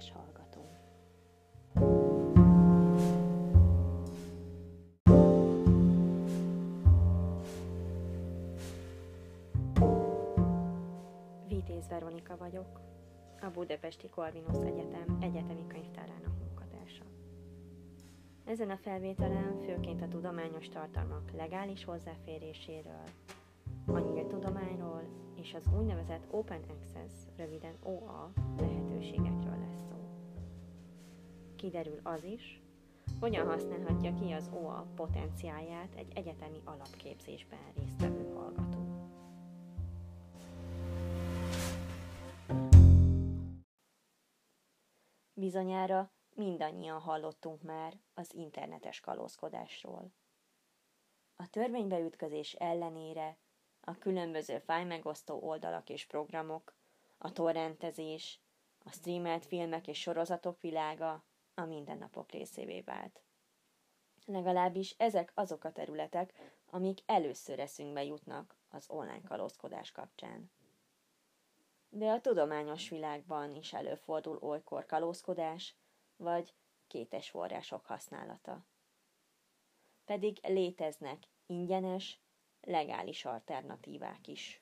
kedves hallgató! Vitéz Veronika vagyok, a Budapesti Corvinus Egyetem egyetemi könyvtárának munkatársa. Ezen a felvételen főként a tudományos tartalmak legális hozzáféréséről, a nyílt tudományról és az úgynevezett Open Access, röviden OA lehetőségekről. Kiderül az is, hogyan használhatja ki az OA potenciáját egy egyetemi alapképzésben résztvevő hallgató. Bizonyára mindannyian hallottunk már az internetes kalózkodásról. A törvénybeütközés ellenére a különböző fájmegosztó oldalak és programok, a torrentezés, a streamelt filmek és sorozatok világa a mindennapok részévé vált. Legalábbis ezek azok a területek, amik először eszünkbe jutnak az online kalózkodás kapcsán. De a tudományos világban is előfordul olykor kalózkodás, vagy kétes források használata. Pedig léteznek ingyenes, legális alternatívák is.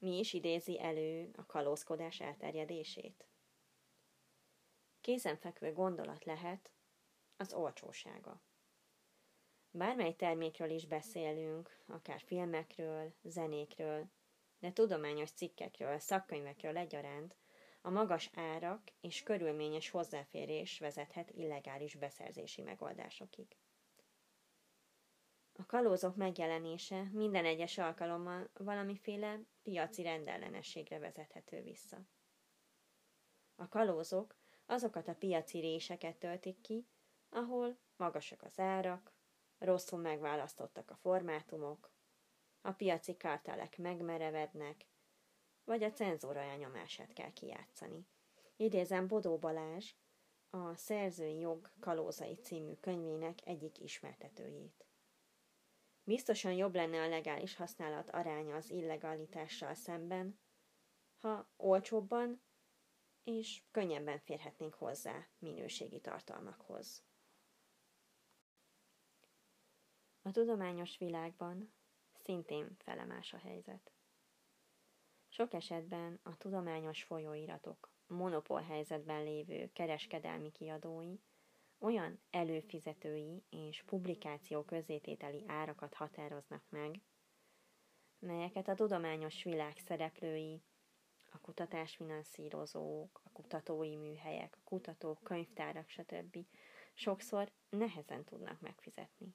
Mi is idézi elő a kalózkodás elterjedését? Kézenfekvő gondolat lehet az olcsósága. Bármely termékről is beszélünk, akár filmekről, zenékről, de tudományos cikkekről, szakkönyvekről egyaránt, a magas árak és körülményes hozzáférés vezethet illegális beszerzési megoldásokig. A kalózok megjelenése minden egyes alkalommal valamiféle piaci rendellenességre vezethető vissza. A kalózok azokat a piaci réseket töltik ki, ahol magasak az árak, rosszul megválasztottak a formátumok, a piaci kartelek megmerevednek, vagy a cenzúra elnyomását kell kijátszani. Idézem Bodó Balázs, a Szerzői Jog Kalózai című könyvének egyik ismertetőjét. Biztosan jobb lenne a legális használat aránya az illegalitással szemben, ha olcsóbban és könnyebben férhetnénk hozzá minőségi tartalmakhoz. A tudományos világban szintén felemás a helyzet. Sok esetben a tudományos folyóiratok monopól helyzetben lévő kereskedelmi kiadói olyan előfizetői és publikáció közzétételi árakat határoznak meg, melyeket a tudományos világ szereplői, a kutatásfinanszírozók, a kutatói műhelyek, a kutatók, könyvtárak, stb. sokszor nehezen tudnak megfizetni.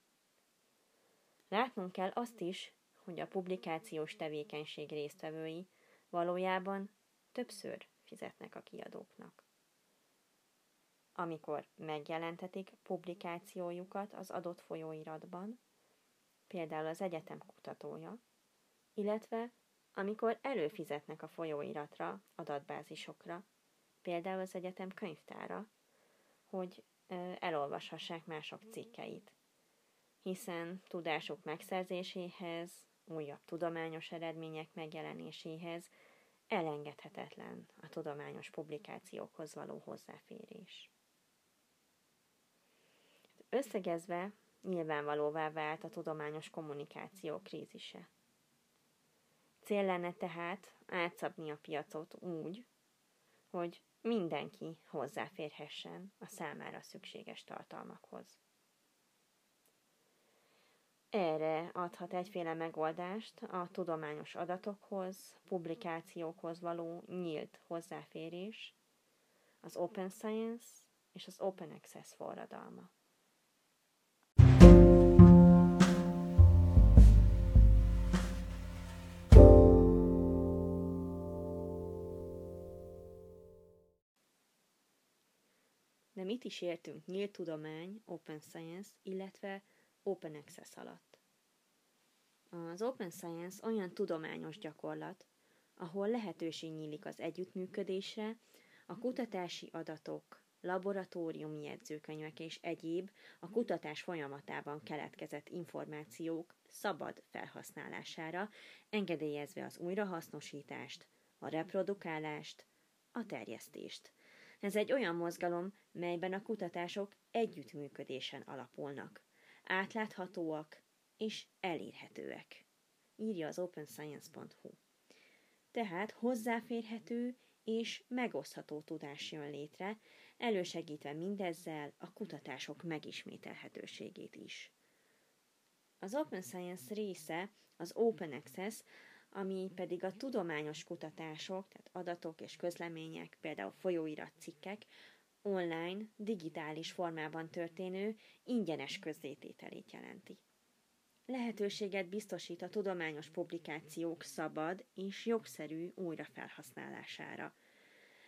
Látnunk kell azt is, hogy a publikációs tevékenység résztvevői valójában többször fizetnek a kiadóknak. Amikor megjelentetik publikációjukat az adott folyóiratban, például az egyetem kutatója, illetve amikor előfizetnek a folyóiratra, adatbázisokra, például az egyetem könyvtára, hogy elolvashassák mások cikkeit hiszen tudások megszerzéséhez, újabb tudományos eredmények megjelenéséhez elengedhetetlen a tudományos publikációkhoz való hozzáférés. Összegezve nyilvánvalóvá vált a tudományos kommunikáció krízise. Cél lenne tehát átszabni a piacot úgy, hogy mindenki hozzáférhessen a számára szükséges tartalmakhoz. Erre adhat egyféle megoldást a tudományos adatokhoz, publikációkhoz való nyílt hozzáférés, az Open Science és az Open Access forradalma. De mit is értünk nyílt tudomány, Open Science, illetve Open Access alatt. Az Open Science olyan tudományos gyakorlat, ahol lehetőség nyílik az együttműködésre, a kutatási adatok laboratóriumi jegyzőkönyvek és egyéb a kutatás folyamatában keletkezett információk szabad felhasználására, engedélyezve az újrahasznosítást, a reprodukálást, a terjesztést. Ez egy olyan mozgalom, melyben a kutatások együttműködésen alapulnak, átláthatóak és elérhetőek, írja az openscience.hu. Tehát hozzáférhető és megosztható tudás jön létre, elősegítve mindezzel a kutatások megismételhetőségét is. Az Open Science része az Open Access, ami pedig a tudományos kutatások, tehát adatok és közlemények, például folyóiratcikkek, online, digitális formában történő, ingyenes közzétételét jelenti. Lehetőséget biztosít a tudományos publikációk szabad és jogszerű újrafelhasználására.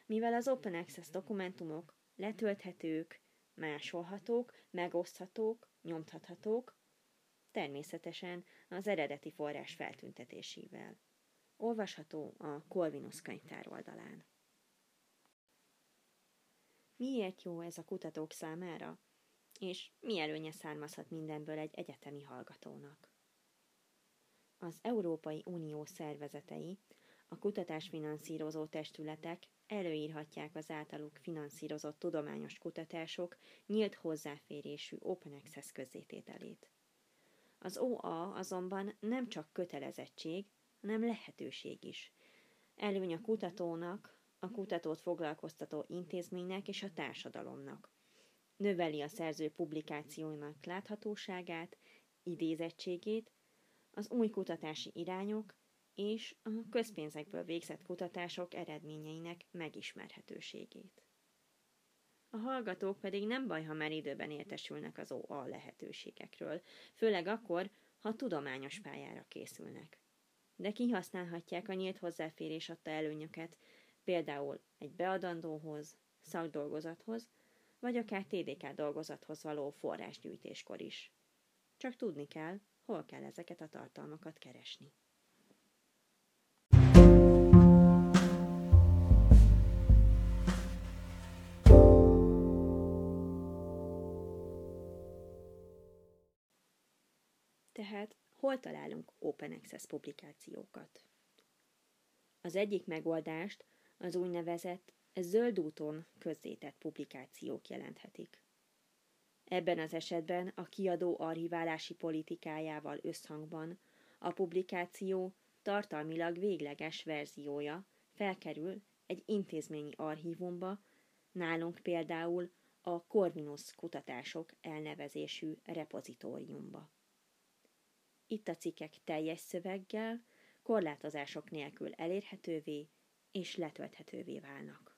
Mivel az Open Access dokumentumok letölthetők, másolhatók, megoszthatók, nyomtathatók, természetesen az eredeti forrás feltüntetésével. Olvasható a Corvinus könyvtár oldalán. Miért jó ez a kutatók számára? És mi előnye származhat mindenből egy egyetemi hallgatónak? Az Európai Unió szervezetei, a kutatásfinanszírozó testületek előírhatják az általuk finanszírozott tudományos kutatások nyílt hozzáférésű Open Access közzétételét. Az OA azonban nem csak kötelezettség, hanem lehetőség is. Előny a kutatónak, a kutatót foglalkoztató intézménynek és a társadalomnak. Növeli a szerző publikációinak láthatóságát, idézettségét, az új kutatási irányok és a közpénzekből végzett kutatások eredményeinek megismerhetőségét. A hallgatók pedig nem baj, ha már időben értesülnek az OA lehetőségekről, főleg akkor, ha tudományos pályára készülnek. De kihasználhatják a nyílt hozzáférés adta előnyöket, például egy beadandóhoz, szakdolgozathoz, vagy akár TDK dolgozathoz való forrásgyűjtéskor is. Csak tudni kell, hol kell ezeket a tartalmakat keresni. Tehát hol találunk Open Access publikációkat? Az egyik megoldást az úgynevezett zöld úton közzétett publikációk jelenthetik. Ebben az esetben a kiadó archiválási politikájával összhangban a publikáció tartalmilag végleges verziója felkerül egy intézményi archívumba, nálunk például a Corvinus kutatások elnevezésű repozitóriumba. Itt a cikkek teljes szöveggel, korlátozások nélkül elérhetővé és letölthetővé válnak.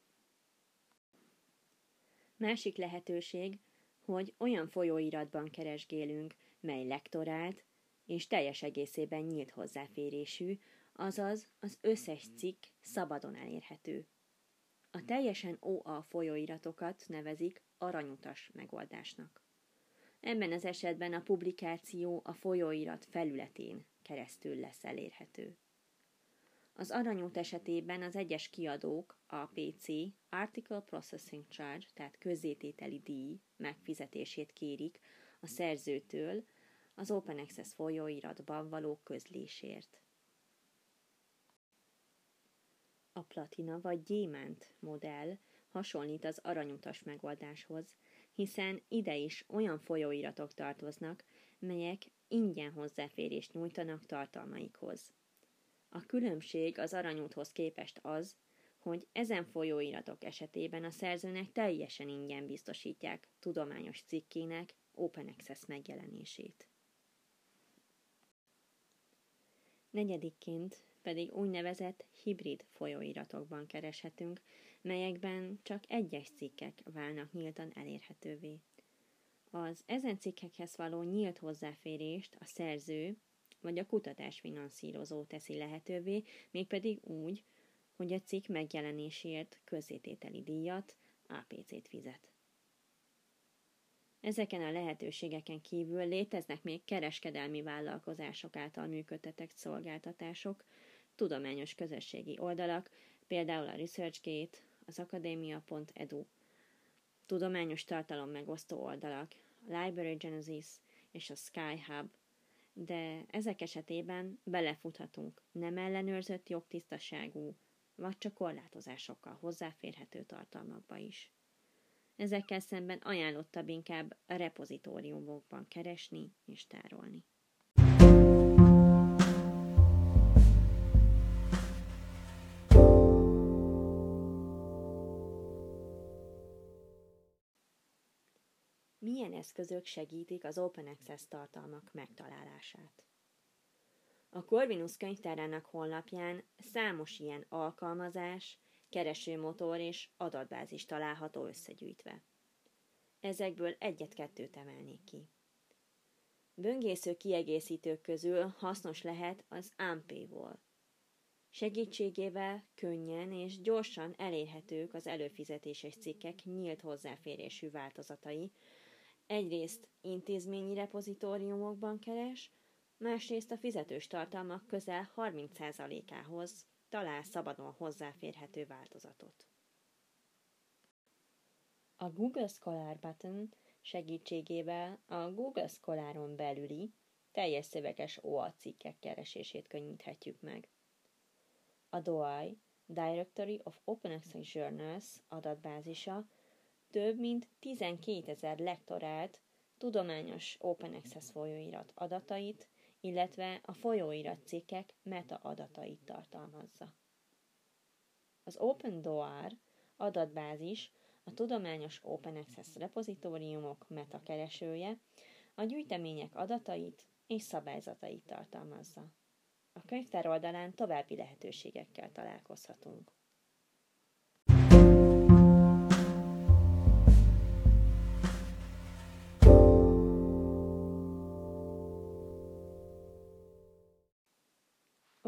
Másik lehetőség, hogy olyan folyóiratban keresgélünk, mely lektorált és teljes egészében nyílt hozzáférésű, azaz az összes cikk szabadon elérhető. A teljesen OA folyóiratokat nevezik aranyutas megoldásnak. Ebben az esetben a publikáció a folyóirat felületén keresztül lesz elérhető. Az aranyút esetében az egyes kiadók APC Article Processing Charge, tehát közzétételi díj megfizetését kérik a szerzőtől az Open Access folyóiratban való közlésért. A platina vagy gyémánt modell hasonlít az aranyutas megoldáshoz, hiszen ide is olyan folyóiratok tartoznak, melyek ingyen hozzáférést nyújtanak tartalmaikhoz. A különbség az aranyúthoz képest az, hogy ezen folyóiratok esetében a szerzőnek teljesen ingyen biztosítják tudományos cikkének Open Access megjelenését. Negyedikként pedig úgynevezett hibrid folyóiratokban kereshetünk, melyekben csak egyes cikkek válnak nyíltan elérhetővé. Az ezen cikkekhez való nyílt hozzáférést a szerző vagy a kutatásfinanszírozó teszi lehetővé, mégpedig úgy, hogy a cikk megjelenésért közzétételi díjat, APC-t fizet. Ezeken a lehetőségeken kívül léteznek még kereskedelmi vállalkozások által működtetett szolgáltatások, tudományos közösségi oldalak, például a ResearchGate, az akadémia.edu, tudományos tartalom megosztó oldalak, a Library Genesis és a Sky Hub, de ezek esetében belefuthatunk nem ellenőrzött jogtisztaságú, vagy csak korlátozásokkal hozzáférhető tartalmakba is. Ezekkel szemben ajánlottabb inkább a repozitóriumokban keresni és tárolni. Milyen eszközök segítik az Open Access tartalmak megtalálását? A Corvinus könyvtárának honlapján számos ilyen alkalmazás, keresőmotor és adatbázis található összegyűjtve. Ezekből egyet-kettőt emelnék ki. Böngésző kiegészítők közül hasznos lehet az Ampay-ból. Segítségével könnyen és gyorsan elérhetők az előfizetéses cikkek nyílt hozzáférésű változatai. Egyrészt intézményi repozitóriumokban keres, másrészt a fizetős tartalmak közel 30%-ához talál szabadon hozzáférhető változatot. A Google Scholar Button segítségével a Google Scholaron belüli teljes szöveges OA cikkek keresését könnyíthetjük meg. A DOI, Directory of Open Access Journals adatbázisa több mint 12 ezer lektorált tudományos Open Access folyóirat adatait illetve a folyóirat cikkek meta adatait tartalmazza. Az Open Door adatbázis a tudományos Open Access repozitóriumok metakeresője a gyűjtemények adatait és szabályzatait tartalmazza. A könyvtár oldalán további lehetőségekkel találkozhatunk.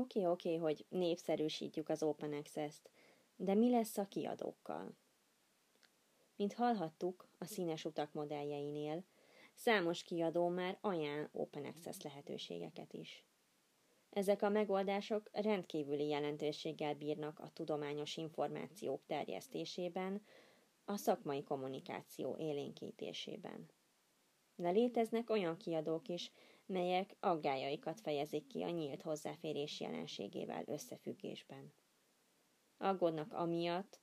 Oké, oké, hogy népszerűsítjük az Open Access-t, de mi lesz a kiadókkal? Mint hallhattuk a színes utak modelljeinél, számos kiadó már ajánl Open Access lehetőségeket is. Ezek a megoldások rendkívüli jelentőséggel bírnak a tudományos információk terjesztésében, a szakmai kommunikáció élénkítésében. De léteznek olyan kiadók is, melyek aggájaikat fejezik ki a nyílt hozzáférés jelenségével összefüggésben. Aggódnak amiatt,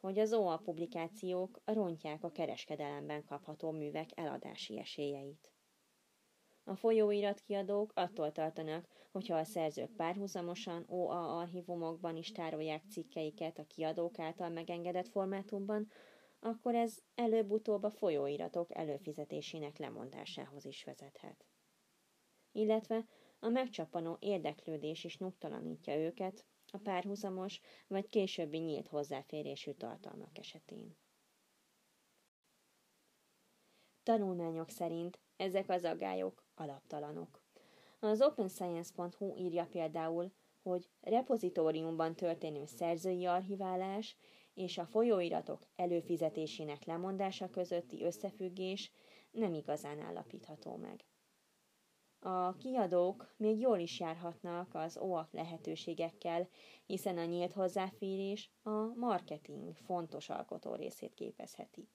hogy az OA publikációk rontják a kereskedelemben kapható művek eladási esélyeit. A folyóiratkiadók attól tartanak, hogyha a szerzők párhuzamosan OA archívumokban is tárolják cikkeiket a kiadók által megengedett formátumban, akkor ez előbb-utóbb a folyóiratok előfizetésének lemondásához is vezethet illetve a megcsapanó érdeklődés is nyugtalanítja őket a párhuzamos vagy későbbi nyílt hozzáférésű tartalmak esetén. Tanulmányok szerint ezek az aggályok alaptalanok. Az OpenScience.hu írja például, hogy repozitóriumban történő szerzői archiválás és a folyóiratok előfizetésének lemondása közötti összefüggés nem igazán állapítható meg. A kiadók még jól is járhatnak az OAK lehetőségekkel, hiszen a nyílt hozzáférés a marketing fontos alkotó részét képezheti.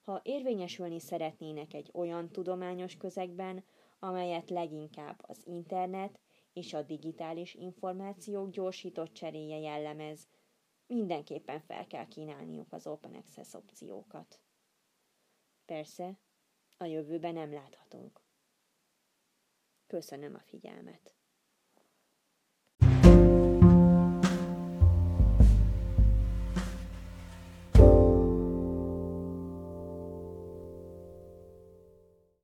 Ha érvényesülni szeretnének egy olyan tudományos közegben, amelyet leginkább az internet és a digitális információk gyorsított cseréje jellemez, mindenképpen fel kell kínálniuk az Open Access opciókat. Persze, a jövőben nem láthatunk. Köszönöm a figyelmet.